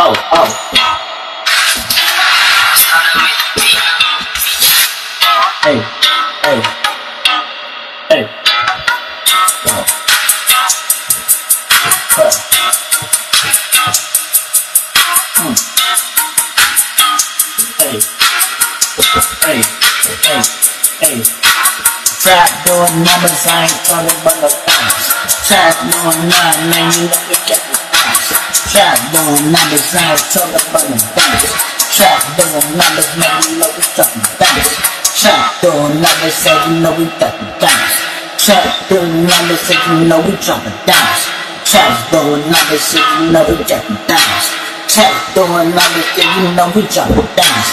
Oh, oh. Hey, hey, hey. Oh. Hey, hey, hey, hey. Trap doing numbers, I ain't talking about no thumbs. Trap doing nine, man, you know we get thumbs. Trap doing numbers, I ain't talking about no thumbs. Trap doing numbers, man, you know we dropping thumbs. Trap doing numbers, say you know we dropping thumbs. Trap doing numbers, say you know we dropping thumbs. Trap doing numbers, say you know we dropping thumbs. Trap doing numbers, say you know we dropping thumbs.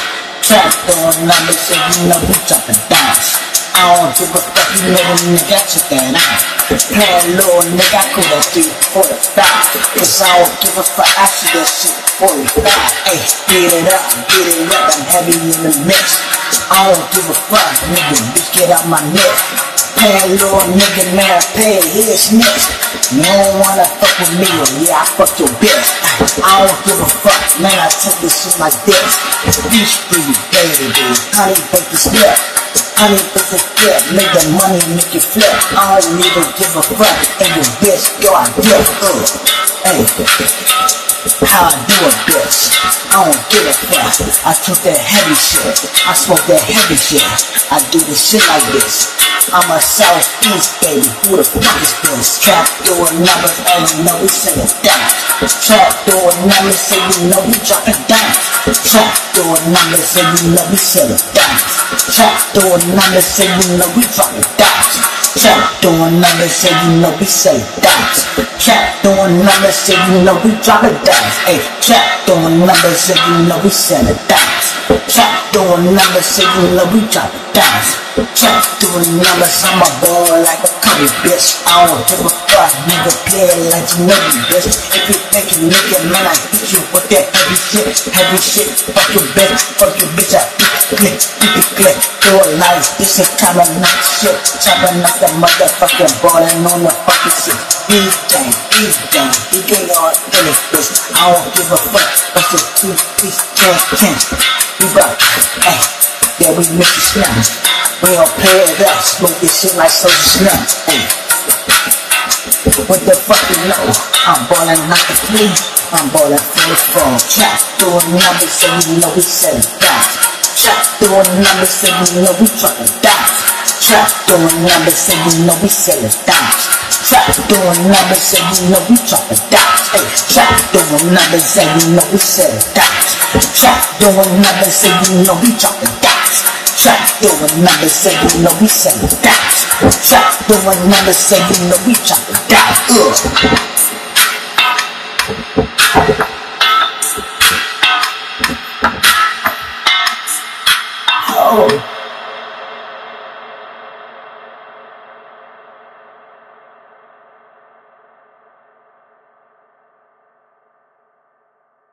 Trap doing numbers, say you know we dropping thumbs. I don't give a fuck, you know a nigga, check that out. Playing little nigga, I could have 345. Cause I don't give a fuck, I shoot that shit 45. Ayy, get it up, get it up, I'm heavy in the mix. I don't give a fuck, nigga, bitch, get out my neck. Playing little nigga, man, pay his next. You don't wanna fuck with me, or yeah, I fuck your bitch. Ah, I don't give a fuck, man, I take this shit like this. Beach for you, baby, honey, bake this flip. Honey, bake this flip, make the money, make it flip. I don't even give a fuck, and your bitch, yo, I dip, uh. Hey, how I do it, bitch. I don't give a fuck. I took that heavy shit. I smoke that heavy shit. I do the shit like this. I'm a southeast baby. Who the fuck is this? Trap doing numbers, and you know we say it down. Trap doing numbers, and you know we drop it down. Trap doing numbers, and you know we it down. Trap doing numbers, and you know we it down. Trap doing numbers, and you know we it down. Trap doing numbers, and you know we drop it down. Hey, trap doing numbers, and you know we it down. Trap doing numbers, and you know we drop it Trap doing numbers, I'm a ball like a cubby bitch. I don't give a fuck, nigga, play it like you know me, bitch. If you think you nigga, man, I hit you with that heavy shit, heavy shit. Fuck your bitch, fuck your bitch, I click, click, click. Do it like this, is kind of nice shit. Chopping up the motherfucking ballin' on the fucking shit. Eat gang, eat gang, he gang on any bitch. I don't give a fuck, what's your two piece, ten, ten. We rock, hey, yeah, we make it snap. We don't play it up, smoke this shit like social snap. Hey. What the fuck you know? I'm ballin' not the plea. I'm ballin' full of phone. Trap doing numbers, so you know we selling down. Trap doing numbers, so you know we dropping down. Trap doing numbers, so you know we selling down. Trap doing numbers, so you know we dropping down. Hey, trap doing numbers, so you know we selling down. Trap doing numbers, so you know we dropping down. Trap doing number, say you know we say that. Trap doing number, say you know we chop that up. Uh. Oh.